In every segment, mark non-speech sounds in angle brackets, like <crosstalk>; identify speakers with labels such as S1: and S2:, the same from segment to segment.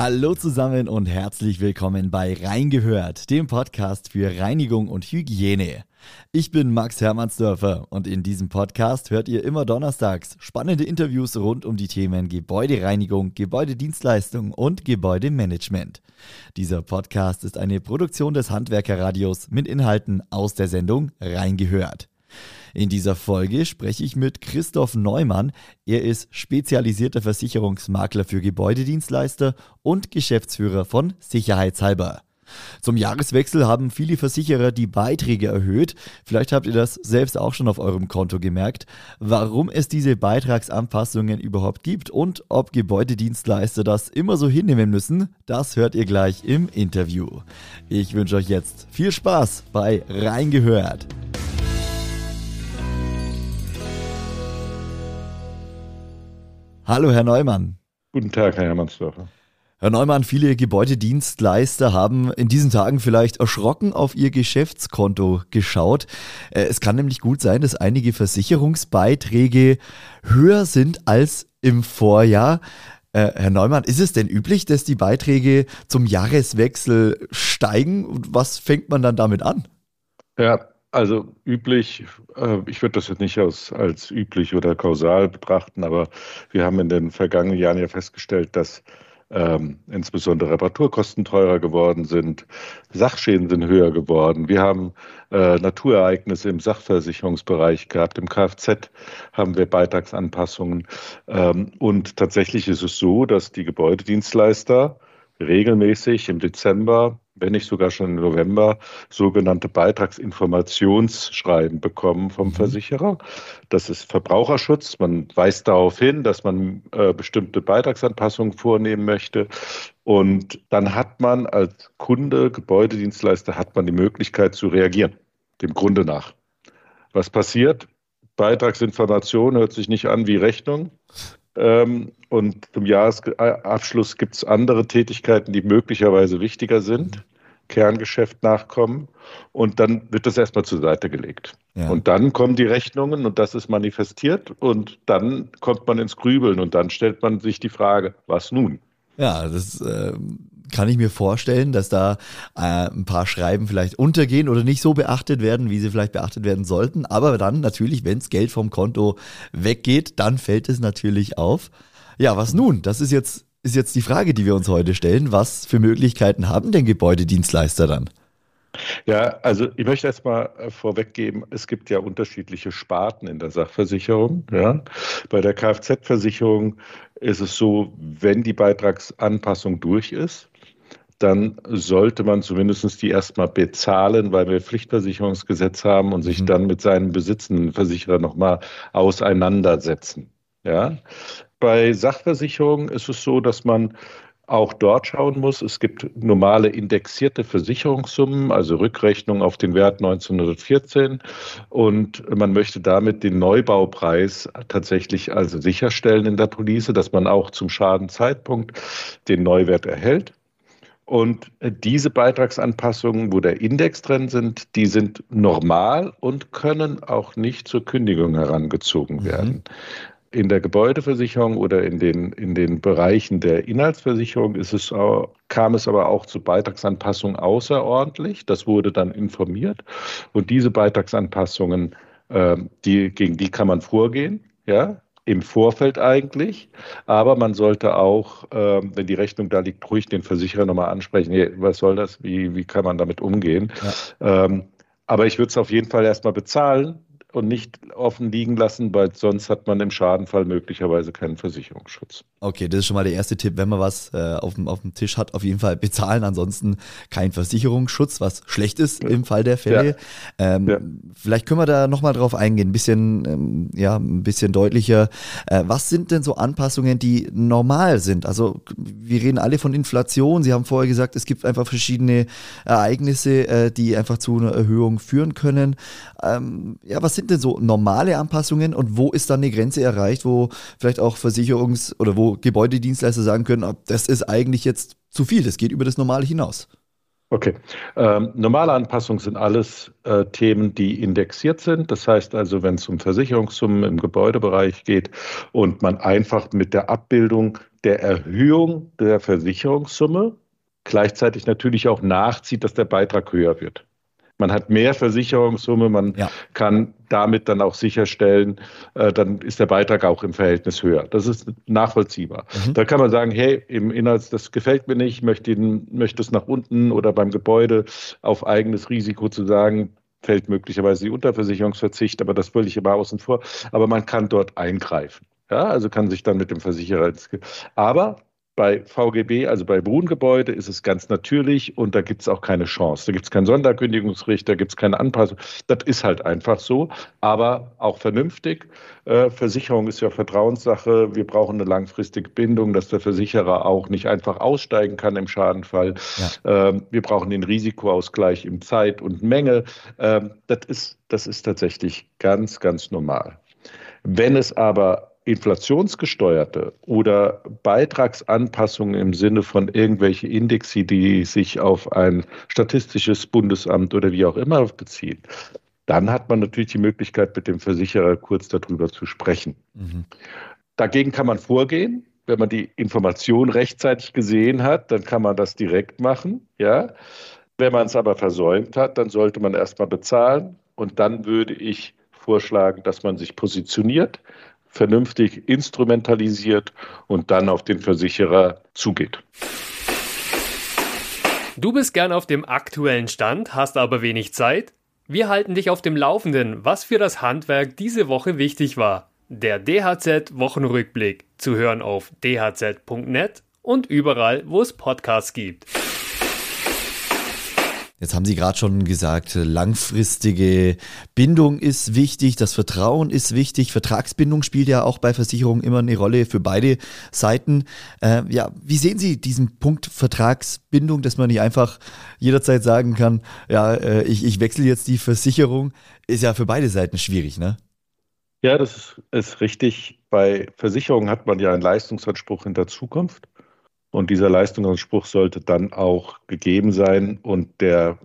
S1: Hallo zusammen und herzlich willkommen bei Reingehört, dem Podcast für Reinigung und Hygiene. Ich bin Max Hermannsdörfer und in diesem Podcast hört ihr immer donnerstags spannende Interviews rund um die Themen Gebäudereinigung, Gebäudedienstleistung und Gebäudemanagement. Dieser Podcast ist eine Produktion des Handwerkerradios mit Inhalten aus der Sendung Reingehört. In dieser Folge spreche ich mit Christoph Neumann. Er ist spezialisierter Versicherungsmakler für Gebäudedienstleister und Geschäftsführer von Sicherheitshalber. Zum Jahreswechsel haben viele Versicherer die Beiträge erhöht. Vielleicht habt ihr das selbst auch schon auf eurem Konto gemerkt. Warum es diese Beitragsanpassungen überhaupt gibt und ob Gebäudedienstleister das immer so hinnehmen müssen, das hört ihr gleich im Interview. Ich wünsche euch jetzt viel Spaß bei Reingehört. Hallo, Herr Neumann.
S2: Guten Tag, Herr Hermannsdorfer.
S1: Herr Neumann, viele Gebäudedienstleister haben in diesen Tagen vielleicht erschrocken auf ihr Geschäftskonto geschaut. Äh, es kann nämlich gut sein, dass einige Versicherungsbeiträge höher sind als im Vorjahr. Äh, Herr Neumann, ist es denn üblich, dass die Beiträge zum Jahreswechsel steigen? Und was fängt man dann damit an?
S2: Ja, also üblich, äh, ich würde das jetzt nicht als, als üblich oder kausal betrachten, aber wir haben in den vergangenen Jahren ja festgestellt, dass ähm, insbesondere Reparaturkosten teurer geworden sind, Sachschäden sind höher geworden. Wir haben äh, Naturereignisse im Sachversicherungsbereich gehabt, im Kfz haben wir Beitragsanpassungen. Ähm, und tatsächlich ist es so, dass die Gebäudedienstleister regelmäßig im Dezember wenn nicht sogar schon im November, sogenannte Beitragsinformationsschreiben bekommen vom mhm. Versicherer. Das ist Verbraucherschutz. Man weist darauf hin, dass man äh, bestimmte Beitragsanpassungen vornehmen möchte. Und dann hat man als Kunde, Gebäudedienstleister, hat man die Möglichkeit zu reagieren, dem Grunde nach. Was passiert? Beitragsinformation hört sich nicht an wie Rechnung. Ähm, und zum Jahresabschluss gibt es andere Tätigkeiten, die möglicherweise wichtiger sind. Kerngeschäft nachkommen und dann wird das erstmal zur Seite gelegt. Ja. Und dann kommen die Rechnungen und das ist manifestiert und dann kommt man ins Grübeln und dann stellt man sich die Frage, was nun?
S1: Ja, das äh, kann ich mir vorstellen, dass da äh, ein paar Schreiben vielleicht untergehen oder nicht so beachtet werden, wie sie vielleicht beachtet werden sollten. Aber dann natürlich, wenn das Geld vom Konto weggeht, dann fällt es natürlich auf. Ja, was nun? Das ist jetzt ist jetzt die Frage, die wir uns heute stellen. Was für Möglichkeiten haben denn Gebäudedienstleister dann?
S2: Ja, also ich möchte erst mal äh, vorweggeben, es gibt ja unterschiedliche Sparten in der Sachversicherung. Ja. Bei der Kfz-Versicherung ist es so, wenn die Beitragsanpassung durch ist, dann sollte man zumindest die erstmal bezahlen, weil wir Pflichtversicherungsgesetz haben und sich mhm. dann mit seinen besitzenden Versicherer nochmal auseinandersetzen. Ja. Bei Sachversicherungen ist es so, dass man auch dort schauen muss. Es gibt normale indexierte Versicherungssummen, also Rückrechnung auf den Wert 1914 und man möchte damit den Neubaupreis tatsächlich also sicherstellen in der Police, dass man auch zum Schadenzeitpunkt den Neuwert erhält. Und diese Beitragsanpassungen, wo der Index drin sind, die sind normal und können auch nicht zur Kündigung herangezogen werden. Mhm. In der Gebäudeversicherung oder in den, in den Bereichen der Inhaltsversicherung ist es, kam es aber auch zu Beitragsanpassungen außerordentlich. Das wurde dann informiert. Und diese Beitragsanpassungen, äh, die, gegen die kann man vorgehen. Ja, im Vorfeld eigentlich. Aber man sollte auch, äh, wenn die Rechnung da liegt, ruhig den Versicherer nochmal ansprechen. Hey, was soll das? Wie, wie kann man damit umgehen? Ja. Ähm, aber ich würde es auf jeden Fall erstmal bezahlen, und nicht offen liegen lassen, weil sonst hat man im Schadenfall möglicherweise keinen Versicherungsschutz.
S1: Okay, das ist schon mal der erste Tipp, wenn man was äh, auf, dem, auf dem Tisch hat, auf jeden Fall bezahlen, ansonsten kein Versicherungsschutz, was schlecht ist im Fall der Fälle. Ja. Ähm, ja. Vielleicht können wir da nochmal drauf eingehen, ein bisschen, ähm, ja, ein bisschen deutlicher. Äh, was sind denn so Anpassungen, die normal sind? Also wir reden alle von Inflation. Sie haben vorher gesagt, es gibt einfach verschiedene Ereignisse, äh, die einfach zu einer Erhöhung führen können. Ähm, ja, was sind denn so normale Anpassungen und wo ist dann eine Grenze erreicht, wo vielleicht auch Versicherungs- oder wo Gebäudedienstleister sagen können, ah, das ist eigentlich jetzt zu viel, das geht über das Normale hinaus?
S2: Okay. Ähm, normale Anpassungen sind alles äh, Themen, die indexiert sind. Das heißt also, wenn es um Versicherungssummen im Gebäudebereich geht und man einfach mit der Abbildung der Erhöhung der Versicherungssumme gleichzeitig natürlich auch nachzieht, dass der Beitrag höher wird. Man hat mehr Versicherungssumme, man ja. kann damit dann auch sicherstellen, äh, dann ist der Beitrag auch im Verhältnis höher. Das ist nachvollziehbar. Mhm. Da kann man sagen, hey, im Inhalt, das gefällt mir nicht, möchte, ihn, möchte es nach unten oder beim Gebäude auf eigenes Risiko zu sagen, fällt möglicherweise die Unterversicherungsverzicht, aber das völlig immer außen vor. Aber man kann dort eingreifen. Ja, also kann sich dann mit dem Versicherer. Aber bei VGB, also bei Wohngebäude, ist es ganz natürlich und da gibt es auch keine Chance. Da gibt es kein Sonderkündigungsrecht, da gibt es keine Anpassung. Das ist halt einfach so, aber auch vernünftig. Äh, Versicherung ist ja Vertrauenssache. Wir brauchen eine langfristige Bindung, dass der Versicherer auch nicht einfach aussteigen kann im Schadenfall. Ja. Ähm, wir brauchen den Risikoausgleich in Zeit und Menge. Ähm, das, ist, das ist tatsächlich ganz, ganz normal. Wenn es aber inflationsgesteuerte oder Beitragsanpassungen im Sinne von irgendwelche Indexe, die sich auf ein statistisches Bundesamt oder wie auch immer beziehen, dann hat man natürlich die Möglichkeit, mit dem Versicherer kurz darüber zu sprechen. Mhm. Dagegen kann man vorgehen. Wenn man die Information rechtzeitig gesehen hat, dann kann man das direkt machen. Ja? Wenn man es aber versäumt hat, dann sollte man erstmal bezahlen. Und dann würde ich vorschlagen, dass man sich positioniert, vernünftig instrumentalisiert und dann auf den Versicherer zugeht.
S3: Du bist gern auf dem aktuellen Stand, hast aber wenig Zeit? Wir halten dich auf dem Laufenden, was für das Handwerk diese Woche wichtig war. Der DHZ-Wochenrückblick zu hören auf dhz.net und überall, wo es Podcasts gibt.
S1: Jetzt haben Sie gerade schon gesagt, langfristige Bindung ist wichtig, das Vertrauen ist wichtig, Vertragsbindung spielt ja auch bei Versicherungen immer eine Rolle für beide Seiten. Äh, ja, wie sehen Sie diesen Punkt Vertragsbindung, dass man nicht einfach jederzeit sagen kann, ja, äh, ich, ich wechsle jetzt die Versicherung, ist ja für beide Seiten schwierig, ne?
S2: Ja, das ist, richtig. Bei Versicherungen hat man ja einen Leistungsanspruch in der Zukunft. Und dieser Leistungsanspruch sollte dann auch gegeben sein und der,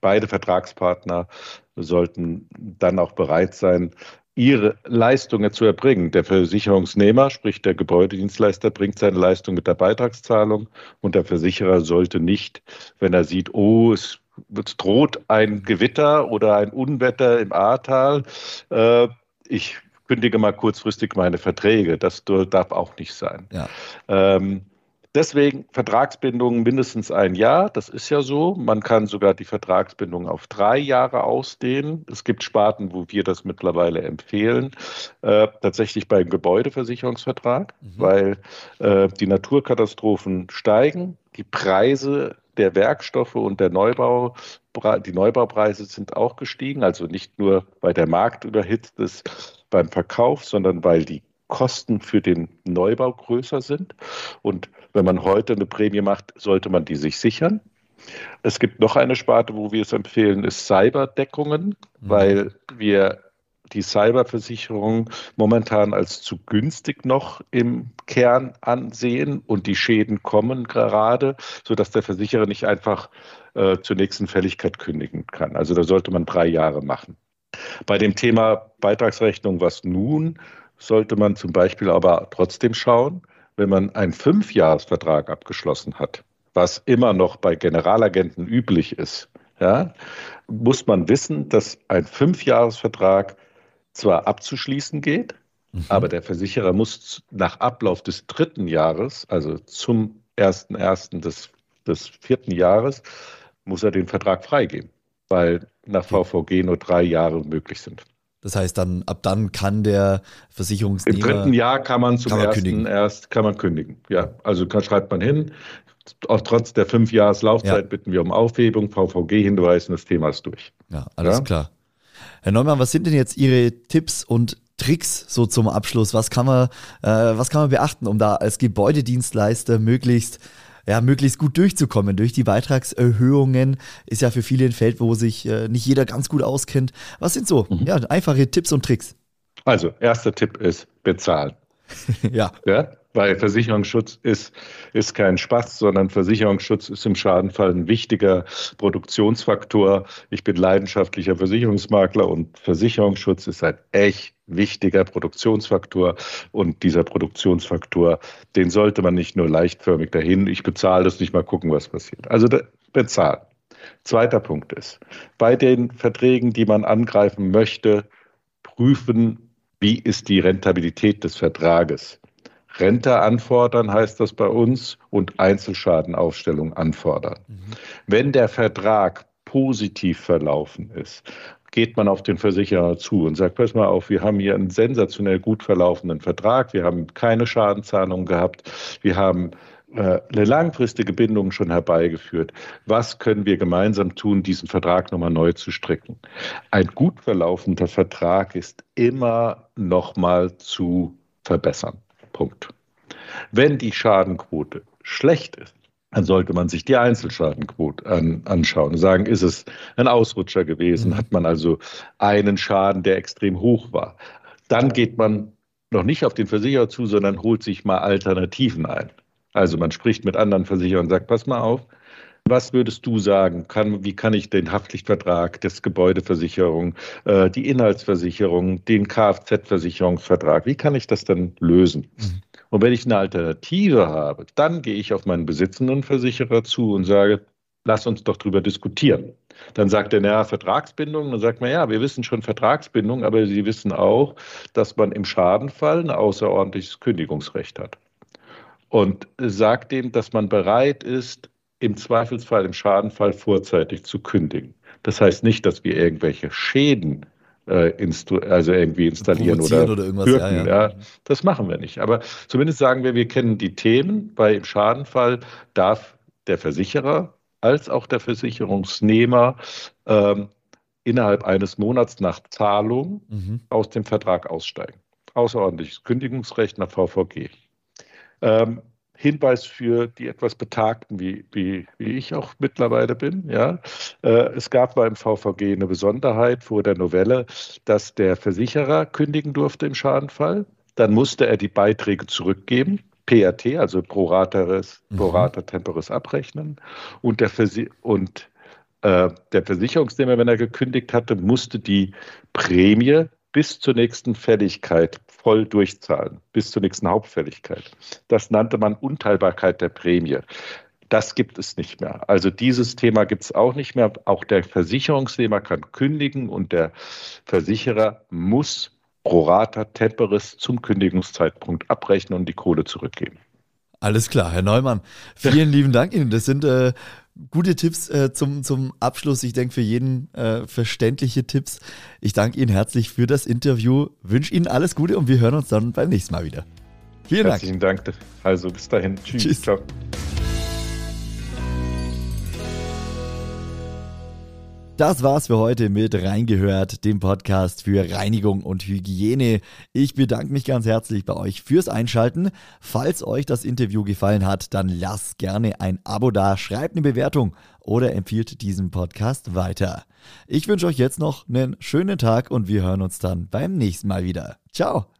S2: beide Vertragspartner sollten dann auch bereit sein, ihre Leistungen zu erbringen. Der Versicherungsnehmer, sprich der Gebäudedienstleister, bringt seine Leistung mit der Beitragszahlung und der Versicherer sollte nicht, wenn er sieht, oh, es droht ein Gewitter oder ein Unwetter im Ahrtal, äh, ich kündige mal kurzfristig meine Verträge. Das darf auch nicht sein. Ja. Ähm, Deswegen Vertragsbindungen mindestens ein Jahr, das ist ja so. Man kann sogar die Vertragsbindung auf drei Jahre ausdehnen. Es gibt Sparten, wo wir das mittlerweile empfehlen, äh, tatsächlich beim Gebäudeversicherungsvertrag, mhm. weil äh, die Naturkatastrophen steigen, die Preise der Werkstoffe und der Neubau, die Neubaupreise sind auch gestiegen, also nicht nur, weil der Markt überhitzt ist beim Verkauf, sondern weil die Kosten für den Neubau größer sind. Und wenn man heute eine Prämie macht, sollte man die sich sichern. Es gibt noch eine Sparte, wo wir es empfehlen, ist Cyberdeckungen, mhm. weil wir die Cyberversicherung momentan als zu günstig noch im Kern ansehen und die Schäden kommen gerade, sodass der Versicherer nicht einfach äh, zur nächsten Fälligkeit kündigen kann. Also da sollte man drei Jahre machen. Bei dem Thema Beitragsrechnung, was nun, sollte man zum Beispiel aber trotzdem schauen, wenn man einen Fünfjahresvertrag abgeschlossen hat, was immer noch bei Generalagenten üblich ist, ja, muss man wissen, dass ein Fünfjahresvertrag zwar abzuschließen geht, mhm. aber der Versicherer muss nach Ablauf des dritten Jahres, also zum 1.1. Des, des vierten Jahres, muss er den Vertrag freigeben, weil nach VVG nur drei Jahre möglich sind.
S1: Das heißt, dann ab dann kann der Versicherungsnehmer.
S2: Im dritten Jahr kann man zum kann man ersten kündigen. erst kann man kündigen. Ja, also kann, schreibt man hin. Auch trotz der fünf Jahres Laufzeit ja. bitten wir um Aufhebung, VVG hinweisen, das Thema ist durch.
S1: Ja, alles ja? klar. Herr Neumann, was sind denn jetzt Ihre Tipps und Tricks so zum Abschluss? Was kann man, äh, was kann man beachten, um da als Gebäudedienstleister möglichst ja, möglichst gut durchzukommen. Durch die Beitragserhöhungen ist ja für viele ein Feld, wo sich äh, nicht jeder ganz gut auskennt. Was sind so mhm. ja, einfache Tipps und Tricks?
S2: Also, erster Tipp ist bezahlen. <laughs> ja. ja. Weil Versicherungsschutz ist, ist kein Spaß, sondern Versicherungsschutz ist im Schadenfall ein wichtiger Produktionsfaktor. Ich bin leidenschaftlicher Versicherungsmakler und Versicherungsschutz ist ein echt wichtiger Produktionsfaktor. Und dieser Produktionsfaktor, den sollte man nicht nur leichtförmig dahin, ich bezahle das nicht mal gucken, was passiert. Also bezahlen. Zweiter Punkt ist, bei den Verträgen, die man angreifen möchte, prüfen, wie ist die Rentabilität des Vertrages. Rente anfordern heißt das bei uns und Einzelschadenaufstellung anfordern. Mhm. Wenn der Vertrag positiv verlaufen ist, geht man auf den Versicherer zu und sagt, pass mal auf, wir haben hier einen sensationell gut verlaufenden Vertrag, wir haben keine Schadenzahlung gehabt, wir haben äh, eine langfristige Bindung schon herbeigeführt. Was können wir gemeinsam tun, diesen Vertrag nochmal neu zu stricken? Ein gut verlaufender Vertrag ist immer nochmal zu verbessern. Punkt. Wenn die Schadenquote schlecht ist, dann sollte man sich die Einzelschadenquote an, anschauen und sagen, ist es ein Ausrutscher gewesen? Mhm. Hat man also einen Schaden, der extrem hoch war? Dann geht man noch nicht auf den Versicherer zu, sondern holt sich mal Alternativen ein. Also man spricht mit anderen Versicherern und sagt, pass mal auf, was würdest du sagen? Kann, wie kann ich den Haftpflichtvertrag, das Gebäudeversicherung, äh, die Inhaltsversicherung, den Kfz-Versicherungsvertrag, wie kann ich das dann lösen? Mhm. Und wenn ich eine Alternative habe, dann gehe ich auf meinen besitzenden Versicherer zu und sage, lass uns doch darüber diskutieren. Dann sagt er, naja, Vertragsbindung. Dann sagt man, ja, wir wissen schon Vertragsbindung, aber Sie wissen auch, dass man im Schadenfall ein außerordentliches Kündigungsrecht hat und sagt dem, dass man bereit ist, im Zweifelsfall, im Schadenfall vorzeitig zu kündigen. Das heißt nicht, dass wir irgendwelche Schäden äh, also irgendwie installieren oder, oder irgendwas. Wirken, ja, ja. ja, das machen wir nicht. Aber zumindest sagen wir, wir kennen die Themen. Bei im Schadenfall darf der Versicherer als auch der Versicherungsnehmer ähm, innerhalb eines Monats nach Zahlung mhm. aus dem Vertrag aussteigen. Außerordentliches Kündigungsrecht nach VVG. Ähm, Hinweis für die etwas Betagten, wie, wie, wie ich auch mittlerweile bin. Ja. Äh, es gab beim VVG eine Besonderheit vor der Novelle, dass der Versicherer kündigen durfte im Schadenfall. Dann musste er die Beiträge zurückgeben. PRT, also pro rata, mhm. pro rata temporis abrechnen. Und der, Versi und, äh, der Versicherungsnehmer, wenn er gekündigt hatte, musste die Prämie bis zur nächsten Fälligkeit voll durchzahlen, bis zur nächsten Hauptfälligkeit. Das nannte man Unteilbarkeit der Prämie. Das gibt es nicht mehr. Also dieses Thema gibt es auch nicht mehr. Auch der Versicherungsnehmer kann kündigen und der Versicherer muss pro rata temporis zum Kündigungszeitpunkt abrechnen und die Kohle zurückgeben.
S1: Alles klar, Herr Neumann. Vielen lieben Dank Ihnen. Das sind äh, gute Tipps äh, zum, zum Abschluss. Ich denke, für jeden äh, verständliche Tipps. Ich danke Ihnen herzlich für das Interview, wünsche Ihnen alles Gute und wir hören uns dann beim nächsten Mal wieder.
S2: Vielen Herzlichen Dank. Dank. Also bis dahin. Tschüss. Tschüss. Ciao.
S1: Das war's für heute mit Reingehört, dem Podcast für Reinigung und Hygiene. Ich bedanke mich ganz herzlich bei euch fürs Einschalten. Falls euch das Interview gefallen hat, dann lasst gerne ein Abo da, schreibt eine Bewertung oder empfiehlt diesen Podcast weiter. Ich wünsche euch jetzt noch einen schönen Tag und wir hören uns dann beim nächsten Mal wieder. Ciao!